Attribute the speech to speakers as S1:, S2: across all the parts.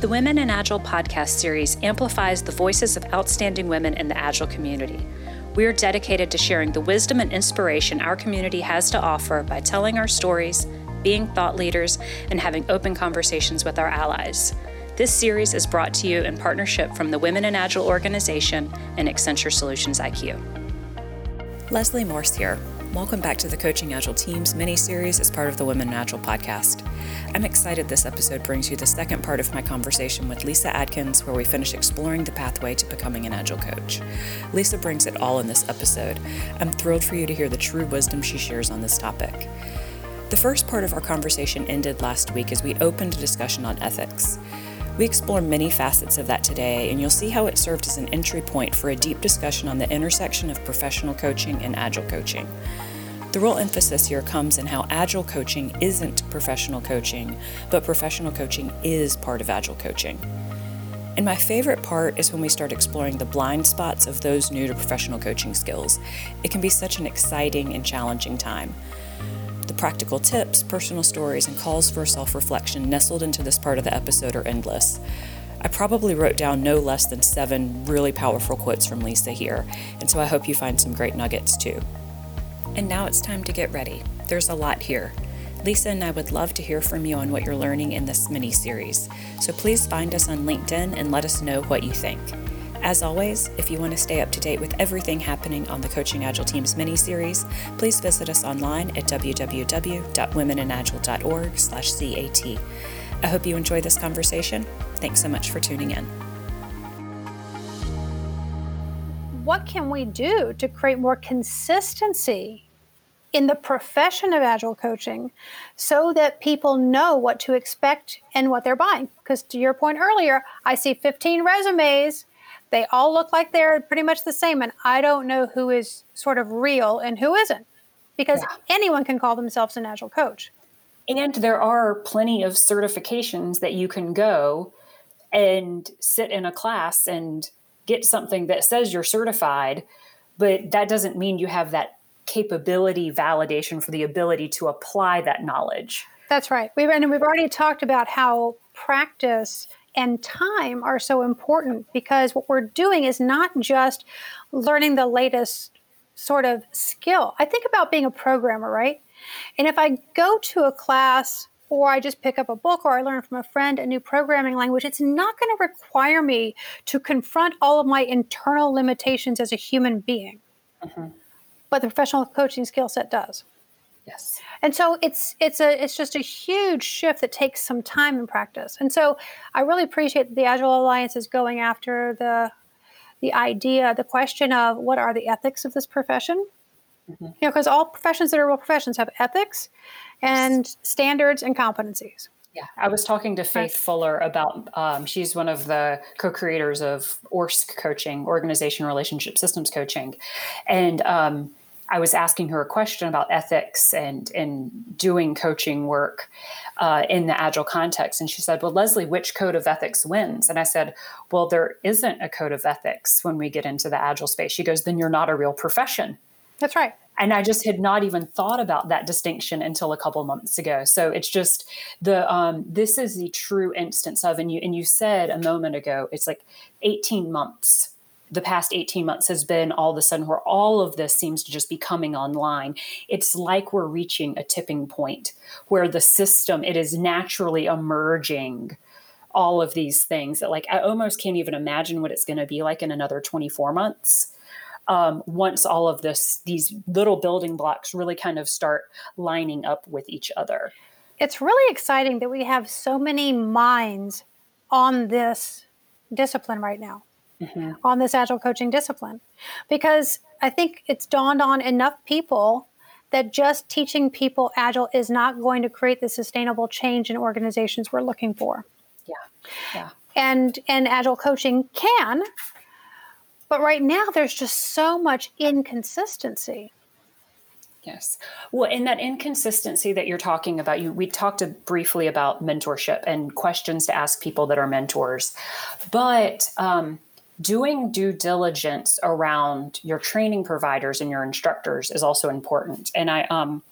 S1: The Women in Agile podcast series amplifies the voices of outstanding women in the Agile community. We are dedicated to sharing the wisdom and inspiration our community has to offer by telling our stories, being thought leaders, and having open conversations with our allies. This series is brought to you in partnership from the Women in Agile organization and Accenture Solutions IQ. Leslie Morse here. Welcome back to the Coaching Agile Teams mini series as part of the Women in Agile podcast. I'm excited this episode brings you the second part of my conversation with Lisa Adkins, where we finish exploring the pathway to becoming an Agile coach. Lisa brings it all in this episode. I'm thrilled for you to hear the true wisdom she shares on this topic. The first part of our conversation ended last week as we opened a discussion on ethics. We explore many facets of that today, and you'll see how it served as an entry point for a deep discussion on the intersection of professional coaching and agile coaching. The real emphasis here comes in how agile coaching isn't professional coaching, but professional coaching is part of agile coaching. And my favorite part is when we start exploring the blind spots of those new to professional coaching skills. It can be such an exciting and challenging time. The practical tips, personal stories, and calls for self reflection nestled into this part of the episode are endless. I probably wrote down no less than seven really powerful quotes from Lisa here, and so I hope you find some great nuggets too. And now it's time to get ready. There's a lot here. Lisa and I would love to hear from you on what you're learning in this mini series, so please find us on LinkedIn and let us know what you think. As always, if you want to stay up to date with everything happening on the Coaching Agile Teams mini series, please visit us online at www.womeninagile.org/cat. I hope you enjoy this conversation. Thanks so much for tuning in.
S2: What can we do to create more consistency in the profession of agile coaching so that people know what to expect and what they're buying. Because to your point earlier, I see 15 resumes they all look like they're pretty much the same, and I don't know who is sort of real and who isn't because yeah. anyone can call themselves an agile coach.
S3: And there are plenty of certifications that you can go and sit in a class and get something that says you're certified, but that doesn't mean you have that capability validation for the ability to apply that knowledge.
S2: That's right. We've and we've already talked about how practice and time are so important because what we're doing is not just learning the latest sort of skill. I think about being a programmer, right? And if I go to a class or I just pick up a book or I learn from a friend a new programming language, it's not going to require me to confront all of my internal limitations as a human being. Mm-hmm. But the professional coaching skill set does.
S3: Yes.
S2: And so it's it's a it's just a huge shift that takes some time and practice. And so I really appreciate that the Agile Alliance is going after the the idea, the question of what are the ethics of this profession? Mm-hmm. You know, because all professions that are real professions have ethics and standards and competencies.
S3: Yeah, I was talking to Faith Fuller about. Um, she's one of the co-creators of ORSC coaching, Organization Relationship Systems Coaching, and um, I was asking her a question about ethics and and doing coaching work uh, in the agile context, and she said, "Well, Leslie, which code of ethics wins?" And I said, "Well, there isn't a code of ethics when we get into the agile space." She goes, "Then you're not a real profession."
S2: That's right.
S3: And I just had not even thought about that distinction until a couple months ago. So it's just the um, this is the true instance of, and you and you said a moment ago, it's like 18 months the past 18 months has been all of a sudden where all of this seems to just be coming online it's like we're reaching a tipping point where the system it is naturally emerging all of these things that like i almost can't even imagine what it's going to be like in another 24 months um, once all of this these little building blocks really kind of start lining up with each other
S2: it's really exciting that we have so many minds on this discipline right now mm-hmm. on this agile coaching discipline because I think it's dawned on enough people that just teaching people agile is not going to create the sustainable change in organizations we're looking for.
S3: Yeah. Yeah.
S2: And and agile coaching can but right now there's just so much inconsistency.
S3: Yes. Well, in that inconsistency that you're talking about, you we talked briefly about mentorship and questions to ask people that are mentors, but um, doing due diligence around your training providers and your instructors is also important. And I um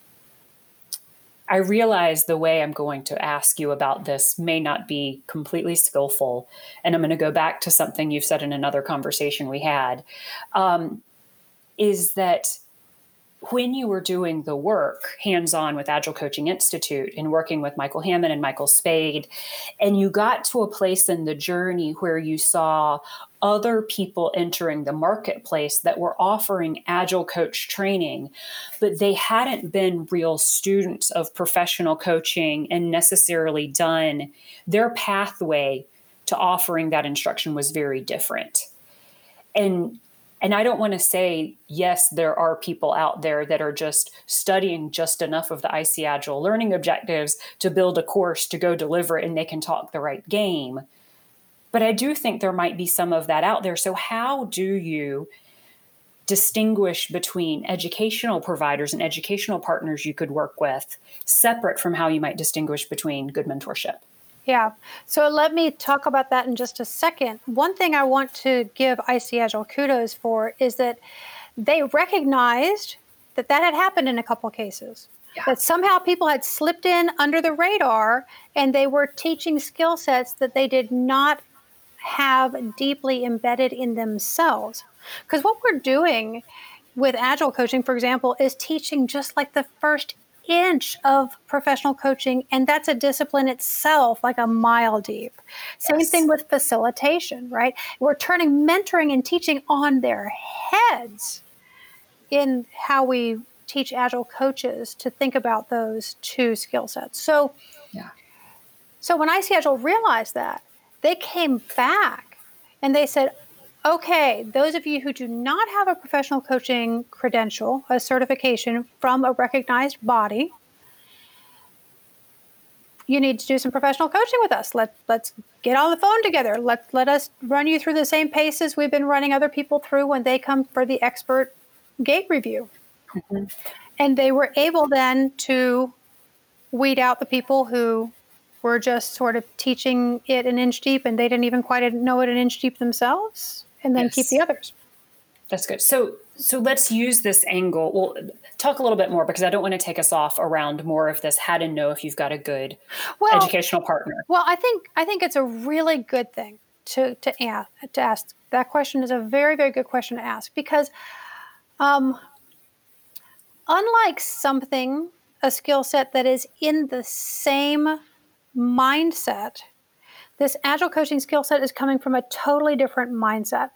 S3: I realize the way I'm going to ask you about this may not be completely skillful. And I'm going to go back to something you've said in another conversation we had um, is that when you were doing the work hands on with Agile Coaching Institute and working with Michael Hamman and Michael Spayd, and you got to a place in the journey where you saw other people entering the marketplace that were offering Agile coach training, but they hadn't been real students of professional coaching and necessarily done their pathway to offering that instruction was very different. And and I don't want to say, yes, there are people out there that are just studying just enough of the IC Agile learning objectives to build a course to go deliver it and they can talk the right game. But I do think there might be some of that out there. So, how do you distinguish between educational providers and educational partners you could work with, separate from how you might distinguish between good mentorship?
S2: Yeah. So let me talk about that in just a second. One thing I want to give IC Agile kudos for is that they recognized that that had happened in a couple of cases. Yeah. That somehow people had slipped in under the radar and they were teaching skill sets that they did not have deeply embedded in themselves. Because what we're doing with agile coaching, for example, is teaching just like the first inch of professional coaching, and that's a discipline itself, like a mile deep. Same yes. thing with facilitation, right? We're turning mentoring and teaching on their heads in how we teach agile coaches to think about those two skill sets. So, yeah. So when IC Agile realized that, they came back and they said, okay, those of you who do not have a professional coaching credential, a certification from a recognized body, you need to do some professional coaching with us. Let let's get on the phone together. Let let us run you through the same paces we've been running other people through when they come for the expert gate review. Mm-hmm. And they were able then to weed out the people who were just sort of teaching it an inch deep and they didn't even quite know it an inch deep themselves and then yes. keep the others.
S3: That's good. So so let's use this angle. Well, talk a little bit more because I don't want to take us off around more of this how to know if you've got a good well, educational partner.
S2: Well, I think I think it's a really good thing to to ask, to ask. That question is a very very good question to ask because um, unlike something a skill set that is in the same mindset this agile coaching skill set is coming from a totally different mindset.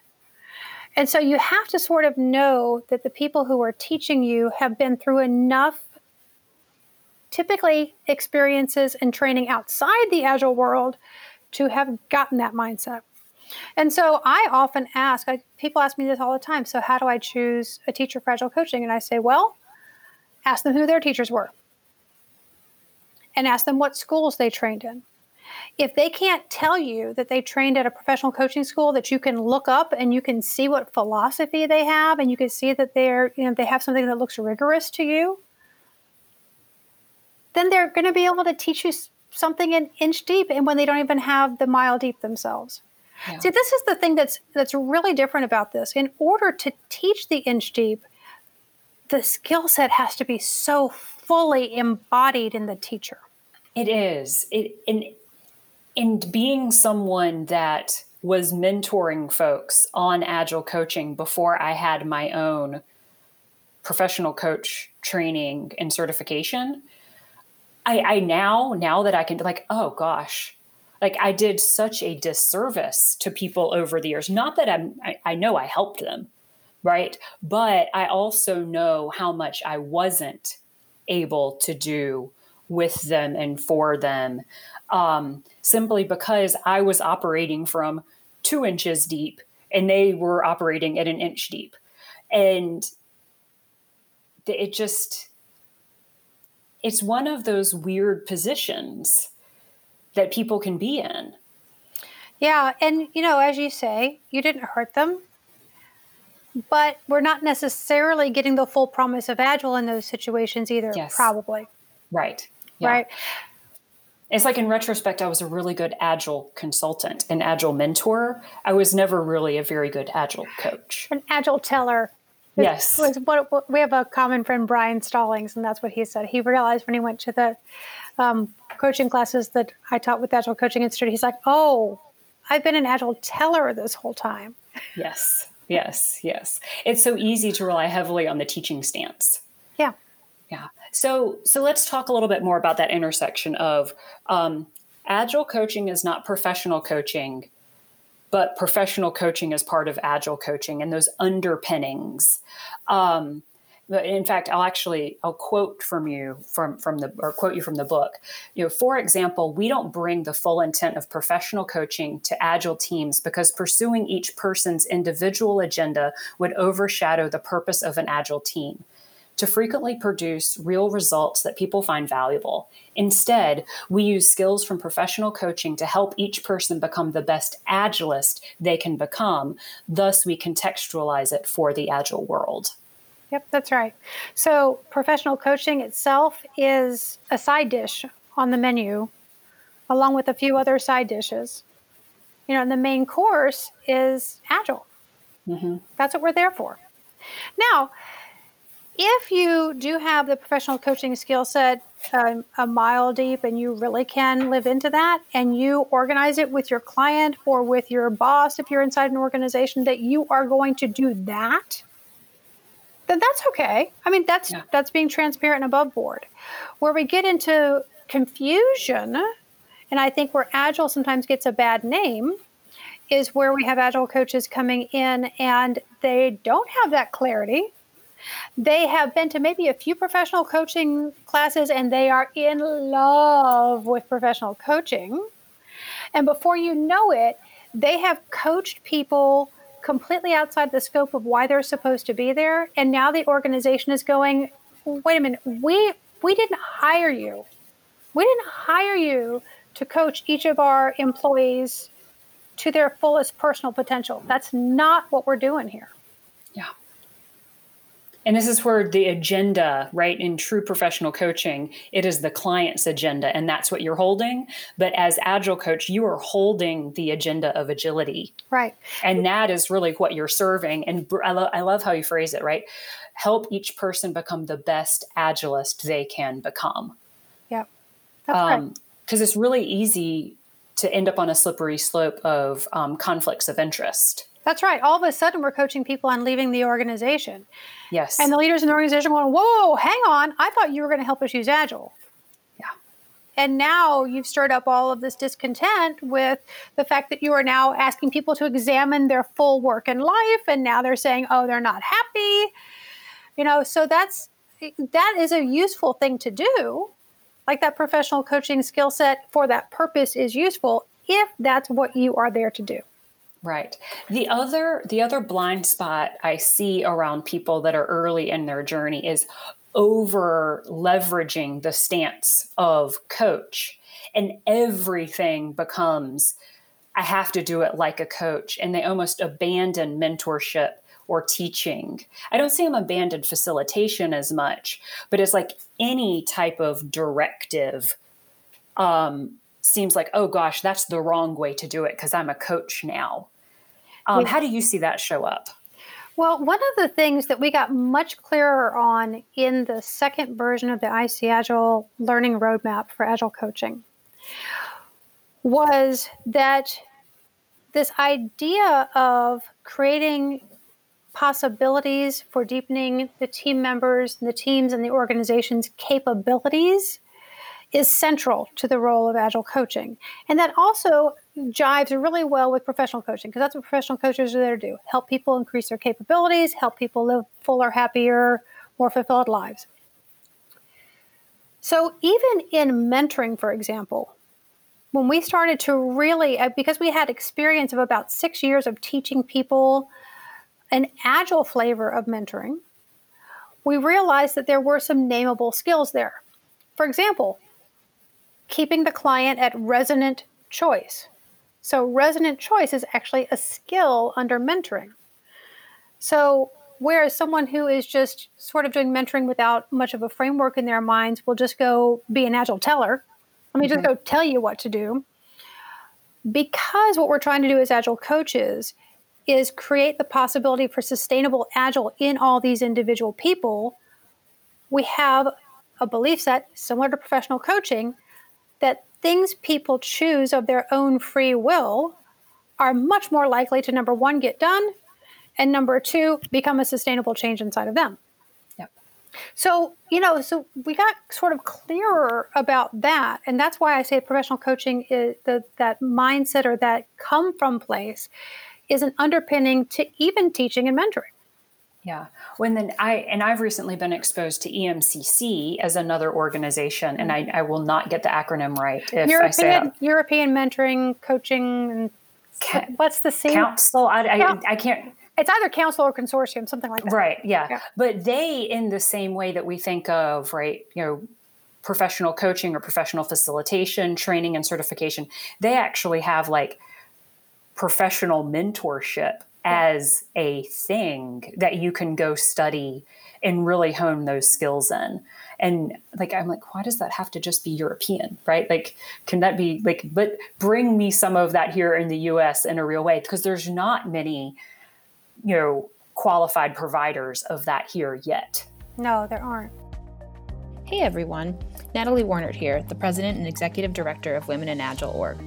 S2: And so you have to sort of know that the people who are teaching you have been through enough typically experiences and training outside the agile world to have gotten that mindset. And so I often ask, I, people ask me this all the time. So, how do I choose a teacher for agile coaching? And I say, well, ask them who their teachers were and ask them what schools they trained in if they can't tell you that they trained at a professional coaching school that you can look up and you can see what philosophy they have and you can see that they're you know they have something that looks rigorous to you then they're going to be able to teach you something an inch deep and when they don't even have the mile deep themselves. Yeah. see this is the thing that's that's really different about this. In order to teach the inch deep the skill set has to be so fully embodied in the teacher.
S3: It is. It and and being someone that was mentoring folks on agile coaching before I had my own professional coach training and certification, I, I now now that I can like, oh gosh, like I did such a disservice to people over the years. Not that I'm I, I know I helped them, right? But I also know how much I wasn't able to do with them and for them um, simply because I was operating from two inches deep and they were operating at an inch deep. And it just, it's one of those weird positions that people can be in.
S2: Yeah. And, you know, as you say, you didn't hurt them, but we're not necessarily getting the full promise of Agile in those situations either, yes. probably.
S3: Right.
S2: Yeah. Right.
S3: It's like in retrospect, I was a really good agile consultant, an agile mentor. I was never really a very good agile coach.
S2: An agile teller.
S3: Yes.
S2: Was what, what, we have a common friend, Brian Stallings, and that's what he said. He realized when he went to the um, coaching classes that I taught with Agile Coaching Institute, he's like, oh, I've been an Agile teller this whole time.
S3: Yes, yes, yes. It's so easy to rely heavily on the teaching stance.
S2: Yeah.
S3: Yeah. So, so let's talk a little bit more about that intersection of um, agile coaching is not professional coaching but professional coaching is part of agile coaching and those underpinnings. Um, in fact, I'll actually I'll quote from you from from the or quote you from the book. You know, for example, we don't bring the full intent of professional coaching to agile teams because pursuing each person's individual agenda would overshadow the purpose of an agile team to frequently produce real results that people find valuable. Instead, we use skills from professional coaching to help each person become the best agilist they can become. Thus, we contextualize it for the agile world.
S2: Yep, that's right. So, professional coaching itself is a side dish on the menu, along with a few other side dishes. You know, and the main course is agile. Mm-hmm. That's what we're there for. Now, if you do have the professional coaching skill set um, a mile deep and you really can live into that and you organize it with your client or with your boss if you're inside an organization that you are going to do that then that's okay. I mean that's yeah. that's being transparent and above board. Where we get into confusion and i think where agile sometimes gets a bad name is where we have agile coaches coming in and they don't have that clarity they have been to maybe a few professional coaching classes and they are in love with professional coaching. And before you know it, they have coached people completely outside the scope of why they're supposed to be there. And now the organization is going, wait a minute, we we didn't hire you. We didn't hire you to coach each of our employees to their fullest personal potential. That's not what we're doing here.
S3: And this is where the agenda, right, in true professional coaching, it is the client's agenda, and that's what you're holding. But as agile coach, you are holding the agenda of agility.
S2: Right.
S3: And that is really what you're serving. And I, lo- I love how you phrase it, right? Help each person become the best agilist they can become.
S2: Yeah. That's um, right.
S3: Because it's really easy to end up on a slippery slope of um, conflicts of interest.
S2: That's right. All of a sudden, we're coaching people on leaving the organization.
S3: Yes.
S2: And the leaders in the organization going, whoa, hang on. I thought you were going to help us use Agile.
S3: Yeah.
S2: And now you've stirred up all of this discontent with the fact that you are now asking people to examine their full work and life. And now they're saying, oh, they're not happy. You know, so that's that is a useful thing to do. Like that professional coaching skill set for that purpose is useful if that's what you are there to do.
S3: Right. The other the other blind spot I see around people that are early in their journey is over leveraging the stance of coach and everything becomes I have to do it like a coach and they almost abandon mentorship or teaching. I don't see them abandon facilitation as much, but it's like any type of directive um, seems like, oh gosh, that's the wrong way to do it because I'm a coach now. Um, how do you see that show up?
S2: Well, one of the things that we got much clearer on in the second version of the IC Agile Learning Roadmap for Agile Coaching was that this idea of creating possibilities for deepening the team members, the teams, and the organization's capabilities is central to the role of agile coaching. And that also jives really well with professional coaching because that's what professional coaches are there to do help people increase their capabilities, help people live fuller, happier, more fulfilled lives. So, even in mentoring, for example, when we started to really, uh, because we had experience of about six years of teaching people an agile flavor of mentoring, we realized that there were some nameable skills there. For example, keeping the client at resonant choice. So, resonant choice is actually a skill under mentoring. So, whereas someone who is just sort of doing mentoring without much of a framework in their minds will just go be an agile teller. Let me mm-hmm. just go tell you what to do. Because what we're trying to do as agile coaches is create the possibility for sustainable agile in all these individual people, we have a belief set similar to professional coaching that things people choose of their own free will are much more likely to number one get done and number two become a sustainable change inside of them
S3: Yep.
S2: so you know so we got sort of clearer about that and that's why i say professional coaching is the, that mindset or that come from place is an underpinning to even teaching and mentoring
S3: Yeah. When then I and I've recently been exposed to EMCC as another organization, and mm. I, I will not get the acronym right if I say
S2: european
S3: it.
S2: european mentoring coaching and what's the same
S3: Council. I, I. I can't.
S2: it's either council or consortium something like that
S3: Right. Yeah.
S2: Yeah.
S3: But they, in the same way that we think of, right, you know, professional coaching or professional facilitation, training and certification, they actually have like professional mentorship as a thing that you can go study and really hone those skills in. And like, I'm like, why does that have to just be European, right? Like, can that be like, but bring me some of that here in the US in a real way? Because there's not many, you know, qualified providers of that here yet.
S2: no there aren't
S4: Hey everyone, Natalie Warnert here, the President and Executive Director of Women in Agile Org.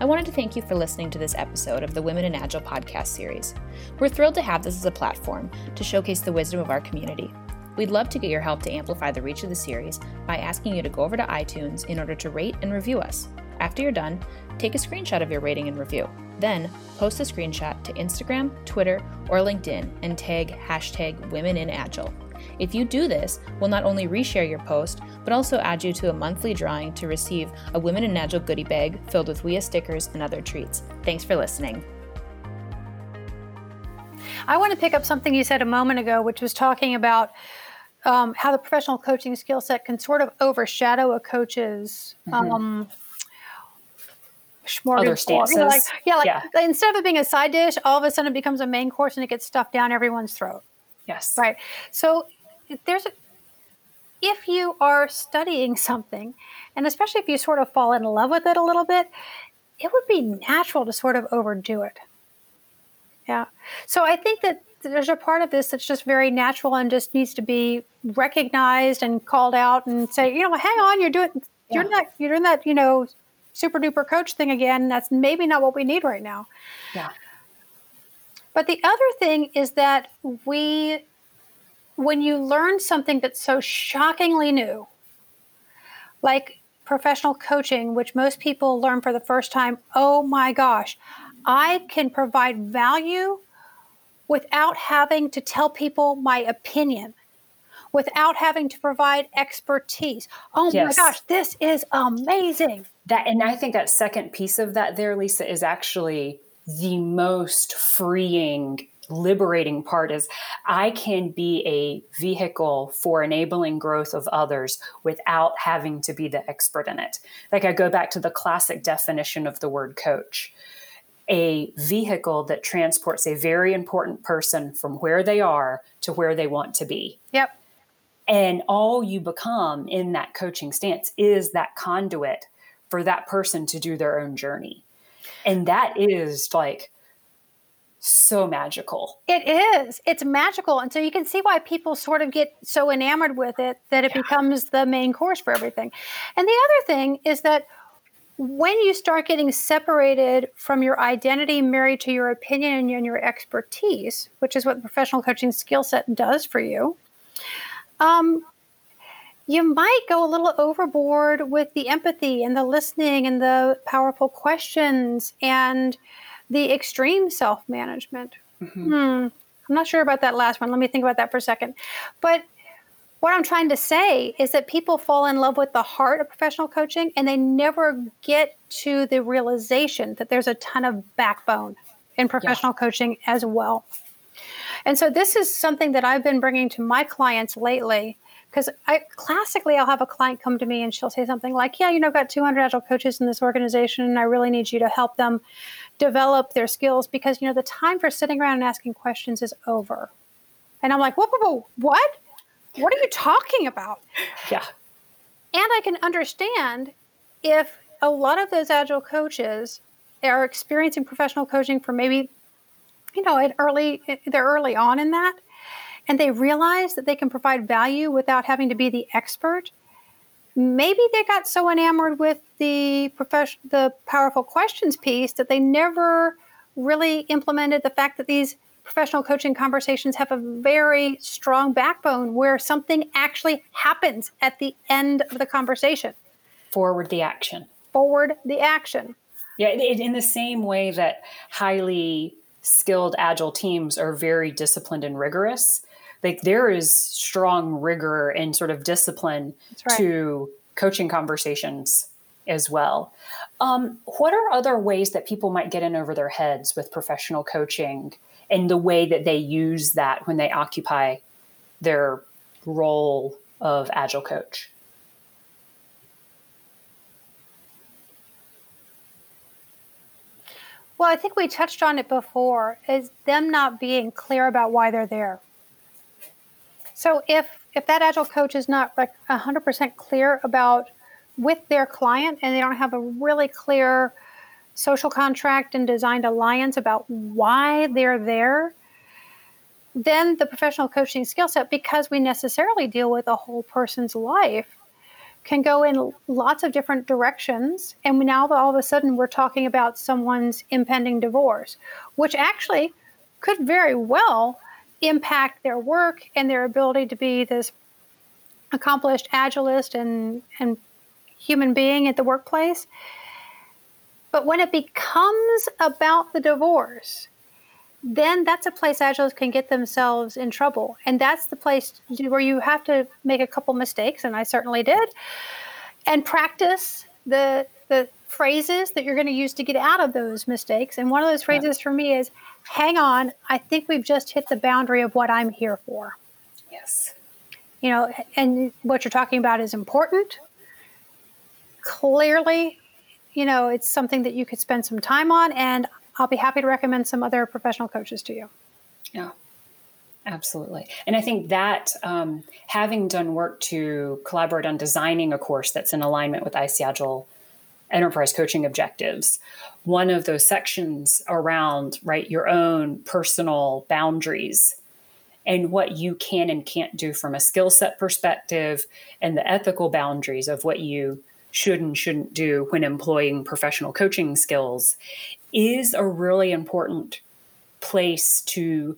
S4: I wanted to thank you for listening to this episode of the Women in Agile podcast series. We're thrilled to have this as a platform to showcase the wisdom of our community. We'd love to get your help to amplify the reach of the series by asking you to go over to iTunes in order to rate and review us. After you're done, take a screenshot of your rating and review. Then, post a screenshot to Instagram, Twitter, or LinkedIn and tag hashtag Women in Agile. If you do this, we'll not only reshare your post, but also add you to a monthly drawing to receive a Women in Agile goodie bag filled with WIA stickers and other treats. Thanks for listening.
S2: I want to pick up something you said a moment ago, which was talking about um, how the professional coaching skill set can sort of overshadow a coach's um.
S3: Other
S2: You like-
S3: stances.
S2: yeah, like,
S3: Yeah.
S2: instead of it being a side dish, all of a sudden it becomes a main course and it gets stuffed down everyone's throat.
S3: Yes.
S2: Right. So if there's a, if you are studying something, and especially if you sort of fall in love with it a little bit, it would be natural to sort of overdo it. Yeah. So I think that there's a part of this that's just very natural and just needs to be recognized and called out and say, you know, hang on, you're doing you're
S3: Yeah.
S2: not you're doing that, you know, super duper coach thing again. That's maybe not what we need right now.
S3: Yeah.
S2: But the other thing is that we, when you learn something that's so shockingly new, like professional coaching, which most people learn for the first time, oh my gosh, I can provide value without having to tell people my opinion, without having to provide expertise. Oh my gosh, this is amazing.
S3: That and I think that second piece of that there, Lisa, is actually the most freeing, liberating part is I can be a vehicle for enabling growth of others without having to be the expert in it. Like I go back to the classic definition of the word coach. A vehicle that transports a very important person from where they are to where they want to be.
S2: Yep.
S3: And all you become in that coaching stance is that conduit for that person to do their own journey. And that is like so magical.
S2: It is. It's magical. And so you can see why people sort of get so enamored with it that it becomes the main course for everything. And the other thing is that when you start getting separated from your identity, married to your opinion and your expertise, which is what the professional coaching skill set does for you, um, you might go a little overboard with the empathy and the listening and the powerful questions and the extreme self management. Hmm. I'm not sure about that last one. Let me think about that for a second. But what I'm trying to say is that people fall in love with the heart of professional coaching and they never get to the realization that there's a ton of backbone in professional coaching as well. And so this is something that I've been bringing to my clients lately because I classically I'll have a client come to me and she'll say something like, "Yeah, you know, I've got 200 agile coaches in this organization and I really need you to help them develop their skills because you know the time for sitting around and asking questions is over." And I'm like, "Whoa, whoa, whoa what? What are you talking about?"
S3: Yeah.
S2: And I can understand if a lot of those agile coaches are experiencing professional coaching for maybe you know, at early, they're early on in that, and they realize that they can provide value without having to be the expert, maybe they got so enamored with the profession, the powerful questions piece that they never really implemented the fact that these professional coaching conversations have a very strong backbone where something actually happens at the end of the conversation.
S3: Forward the action.
S2: Forward the action.
S3: Yeah, in the same way that highly skilled agile teams are very disciplined and rigorous, like there is strong rigor and sort of discipline right. to coaching conversations as well. Um, what are other ways that people might get in over their heads with professional coaching and the way that they use that when they occupy their role of agile coach?
S2: Well, I think we touched on it before is them not being clear about why they're there. So if if that agile coach is not like 100% clear about with their client and they don't have a really clear social contract and designed alliance about why they're there, then the professional coaching skill set, because we necessarily deal with a whole person's life, can go in lots of different directions. And now all of a sudden we're talking about someone's impending divorce, which actually could very well impact their work and their ability to be this accomplished agilist and, and human being at the workplace. But when it becomes about the divorce, then that's a place agilists can get themselves in trouble. And that's the place where you have to make a couple mistakes, and I certainly did, and practice the the phrases that you're going to use to get out of those mistakes. And one of those phrases yeah. for me is hang on, I think we've just hit the boundary of what I'm here for.
S3: Yes.
S2: You know, and what you're talking about is important. Clearly, you know, it's something that you could spend some time on, and I'll be happy to recommend some other professional coaches to you.
S3: Yeah. Absolutely. And I think that um, having done work to collaborate on designing a course that's in alignment with IC Agile enterprise coaching objectives one of those sections around right your own personal boundaries and what you can and can't do from a skill set perspective and the ethical boundaries of what you should and shouldn't do when employing professional coaching skills is a really important place to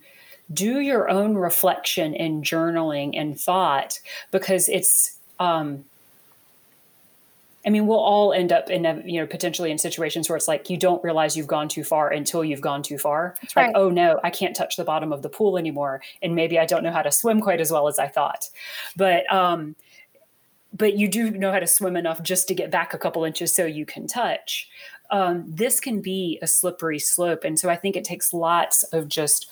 S3: do your own reflection and journaling and thought because it's um, I mean, we'll all end up in, a, you know, potentially in situations where it's like you don't realize you've gone too far until you've gone too far. That's like, right. oh no, I can't touch the bottom of the pool anymore, and maybe I don't know how to swim quite as well as I thought. But um, but you do know how to swim enough just to get back a couple inches so you can touch. Um, this can be a slippery slope, and so I think it takes lots of just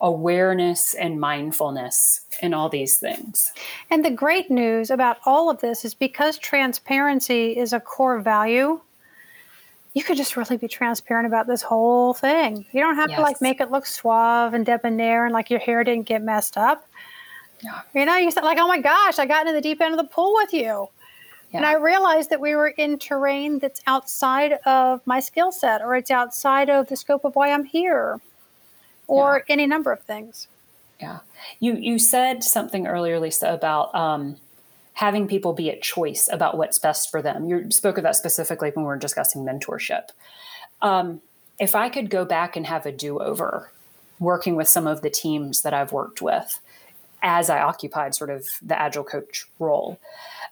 S3: awareness and mindfulness in all these things.
S2: And the great news about all of this is because transparency is a core value, you could just really be transparent about this whole thing. You don't have yes. to like make it look suave and debonair and like your hair didn't get messed up. Yeah. You know, you said like, oh my gosh, I got into the deep end of the pool with you. Yeah. And I realized that we were in terrain that's outside of my skill set or it's outside of the scope of why I'm here or yeah. any number of things.
S3: Yeah. You you said something earlier, Lisa, about um, having people be at choice about what's best for them. You spoke of that specifically when we were discussing mentorship. Um, if I could go back and have a do over working with some of the teams that I've worked with as I occupied sort of the agile coach role,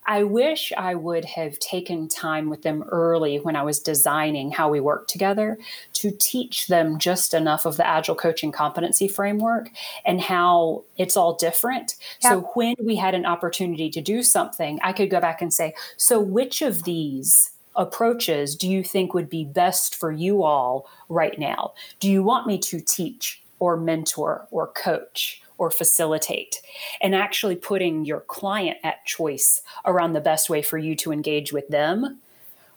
S3: I wish I would have taken time with them early when I was designing how we work together to teach them just enough of the Agile coaching competency framework and how it's all different. Yep. So when we had an opportunity to do something, I could go back and say, So which of these? approaches do you think would be best for you all right now? Do you want me to teach or mentor or coach? Or facilitate and actually putting your client at choice around the best way for you to engage with them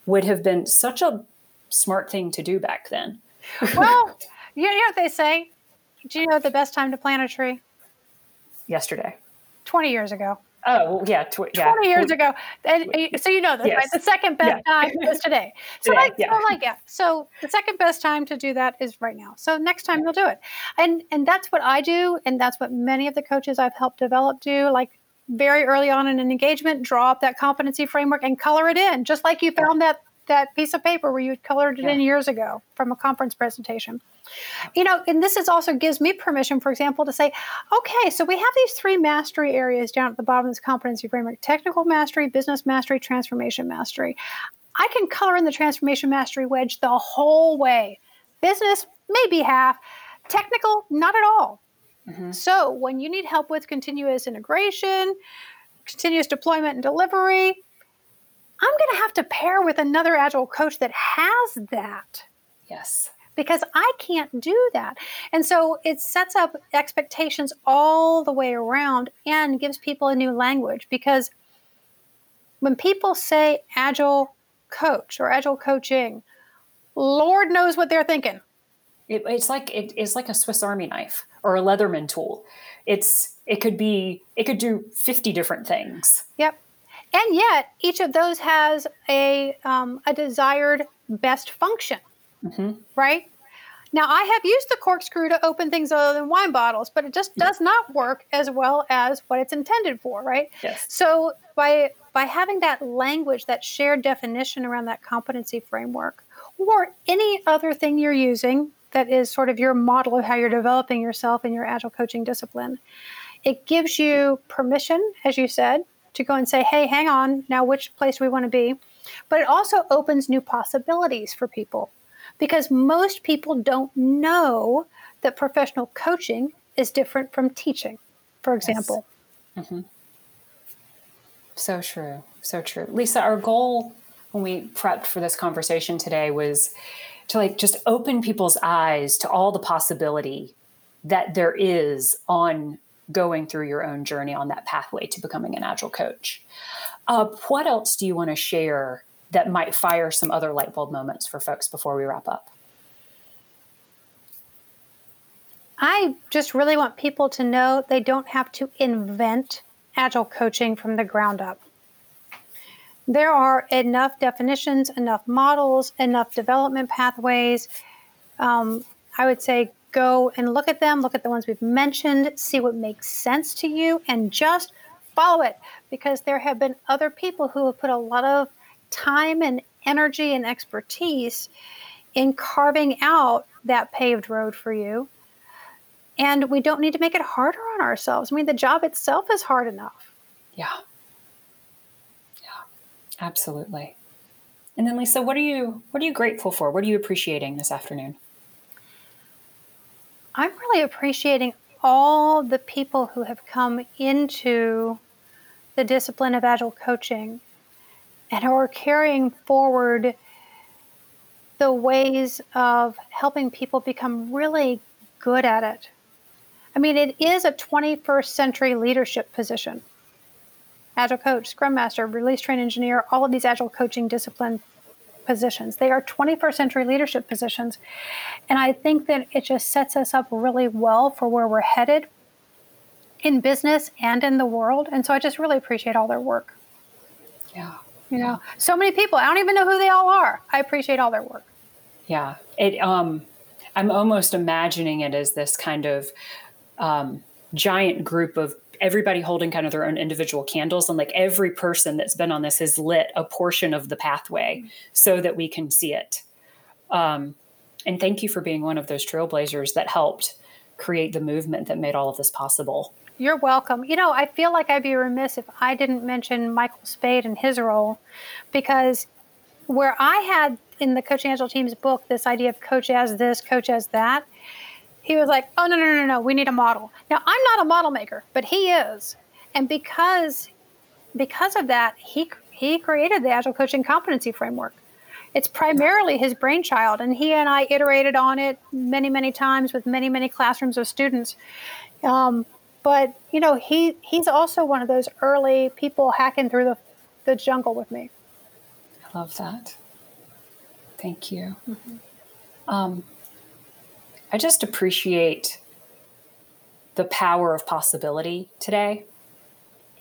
S3: would have been such a smart thing to do back then.
S2: well, you know what they say? Do you know the best time to plant a tree?
S3: Yesterday.
S2: 20 years ago.
S3: Oh yeah, tw- yeah,
S2: 20 years ago. And uh, so you know this,
S3: Yes.
S2: right? The second best
S3: Yeah.
S2: time is today. So
S3: Today,
S2: like,
S3: yeah.
S2: so like, yeah. So the second best time to do that is right now. So next time you'll do it. And and that's what I do, and that's what many of the coaches I've helped develop do. Like very early on in an engagement, draw up that competency framework and color it in, just like you found that that piece of paper where you colored it in years ago from a conference presentation. You know, and this is also gives me permission, for example, to say, okay, so we have these three mastery areas down at the bottom of this competency framework technical mastery, business mastery, transformation mastery. I can color in the transformation mastery wedge the whole way. Business, maybe half. Technical, not at all. Mm-hmm. So when you need help with continuous integration, continuous deployment and delivery, I'm going to have to pair with another agile coach that has that
S3: yes,
S2: because I can't do that. And so it sets up expectations all the way around and gives people a new language because when people say agile coach or agile coaching, Lord knows what they're thinking.
S3: it, it's like it, it's like a Swiss Army knife or a Leatherman tool. It's it could be it could do fifty different things.
S2: Yep. And yet, each of those has a, um, a desired best function, right? Now, I have used the corkscrew to open things other than wine bottles, but it just does not work as well as what it's intended for, right?
S3: Yes.
S2: So, by by having that language, that shared definition around that competency framework, or any other thing you're using that is sort of your model of how you're developing yourself in your agile coaching discipline, it gives you permission, as you said, to go and say, hey, hang on, now which place do we want to be? But it also opens new possibilities for people because most people don't know that professional coaching is different from teaching, for example. Mm-hmm.
S3: So true. So true. Lisa, our goal when we prepped for this conversation today was to like just open people's eyes to all the possibility that there is on going through your own journey on that pathway to becoming an agile coach. Uh, what else do you want to share that might fire some other light bulb moments for folks before we wrap up?
S2: I just really want people to know they don't have to invent agile coaching from the ground up. There are enough definitions, enough models, enough development pathways. Um, I would say go and look at them, look at the ones we've mentioned, see what makes sense to you, and just follow it because there have been other people who have put a lot of time and energy and expertise in carving out that paved road for you and we don't need to make it harder on ourselves. I mean, the job itself is hard enough.
S3: Yeah. Yeah. Absolutely. And then Lisa, what are you what are you grateful for? What are you appreciating this afternoon?
S2: I'm really appreciating all the people who have come into the discipline of agile coaching and who are carrying forward the ways of helping people become really good at it. I mean, it is a 21st century leadership position. Agile coach, scrum master, release train engineer, all of these agile coaching discipline positions. They are 21st century leadership positions. And I think that it just sets us up really well for where we're headed in business and in the world. And so I just really appreciate all their work.
S3: Yeah.
S2: You know, so many people, I don't even know who they all are. I appreciate all their work.
S3: Yeah. It um I'm almost imagining it as this kind of um, giant group of everybody holding kind of their own individual candles and like every person that's been on this has lit a portion of the pathway so that we can see it. Um, and thank you for being one of those trailblazers that helped create the movement that made all of this possible.
S2: You're welcome. You know, I feel like I'd be remiss if I didn't mention Michael Spayd and his role because where I had in the Coaching Agile Teams book this idea of coach as this, coach as that, he was like, oh, no, no, no, no, we need a model. Now, I'm not a model maker, but he is. And because because of that, he he created the Agile Coaching Competency Framework. It's primarily his brainchild, and he and I iterated on it many, many times with many, many classrooms of students. Um, but you know, he he's also one of those early people hacking through the the jungle with me.
S3: I love that. Thank you. Um, I just appreciate the power of possibility today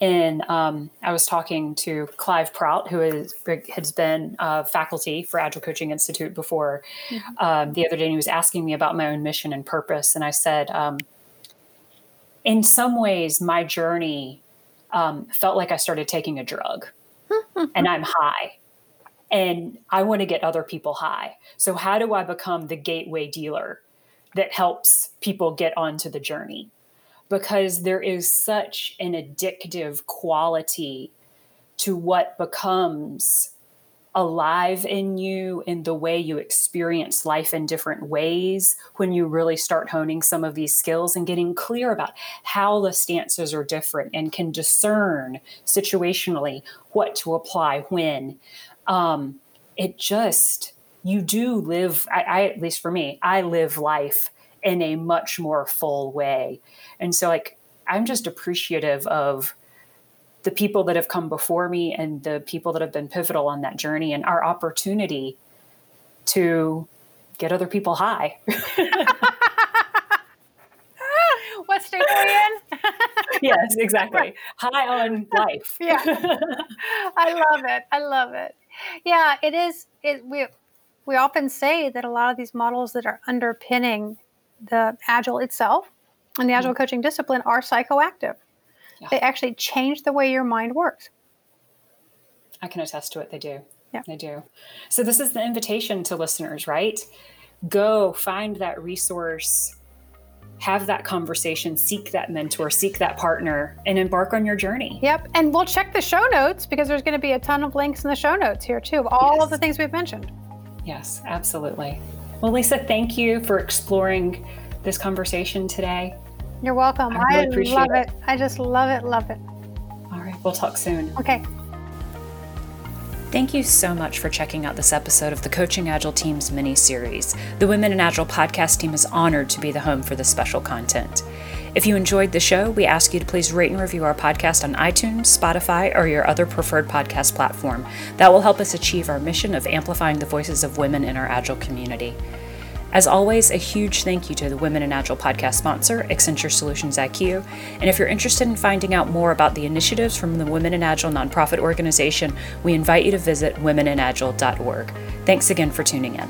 S3: and um, I was talking to Clive Prout, who is, has been uh, faculty for Agile Coaching Institute before, mm-hmm. um, the other day, and he was asking me about my own mission and purpose. And I said, um, in some ways, my journey um, felt like I started taking a drug, and I'm high. And I want to get other people high. So, how do I become the gateway dealer that helps people get onto the journey? because there is such an addictive quality to what becomes alive in you in the way you experience life in different ways when you really start honing some of these skills and getting clear about how the stances are different and can discern situationally what to apply when um, it just you do live I, I at least for me i live life in a much more full way. And so, like, I'm just appreciative of the people that have come before me and the people that have been pivotal on that journey and our opportunity to get other people high.
S2: what state are we in?
S3: yes, exactly. High on life.
S2: yeah. I love it. I love it. Yeah, it is it we we often say that a lot of these models that are underpinning the Agile itself and the Agile mm-hmm. coaching discipline are psychoactive. Yeah. They actually change the way your mind works.
S3: I can attest to it. They do.
S2: Yeah.
S3: They do. So, this is the invitation to listeners, right? Go find that resource, have that conversation, seek that mentor, seek that partner, and embark on your journey.
S2: Yep. And we'll check the show notes because there's going to be a ton of links in the show notes here, too, of all yes. of the things we've mentioned.
S3: Yes, absolutely. Well, Lisa, thank you for exploring this conversation today.
S2: You're welcome. I, really I love it. it. I just love it, love it.
S3: All right, we'll talk soon.
S2: Okay.
S1: Thank you so much for checking out this episode of the Coaching Agile Teams mini series. The Women in Agile podcast team is honored to be the home for this special content. If you enjoyed the show, we ask you to please rate and review our podcast on iTunes, Spotify, or your other preferred podcast platform. That will help us achieve our mission of amplifying the voices of women in our Agile community. As always, a huge thank you to the Women in Agile podcast sponsor, Accenture Solutions IQ. And if you're interested in finding out more about the initiatives from the Women in Agile nonprofit organization, we invite you to visit womeninagile.org. Thanks again for tuning in.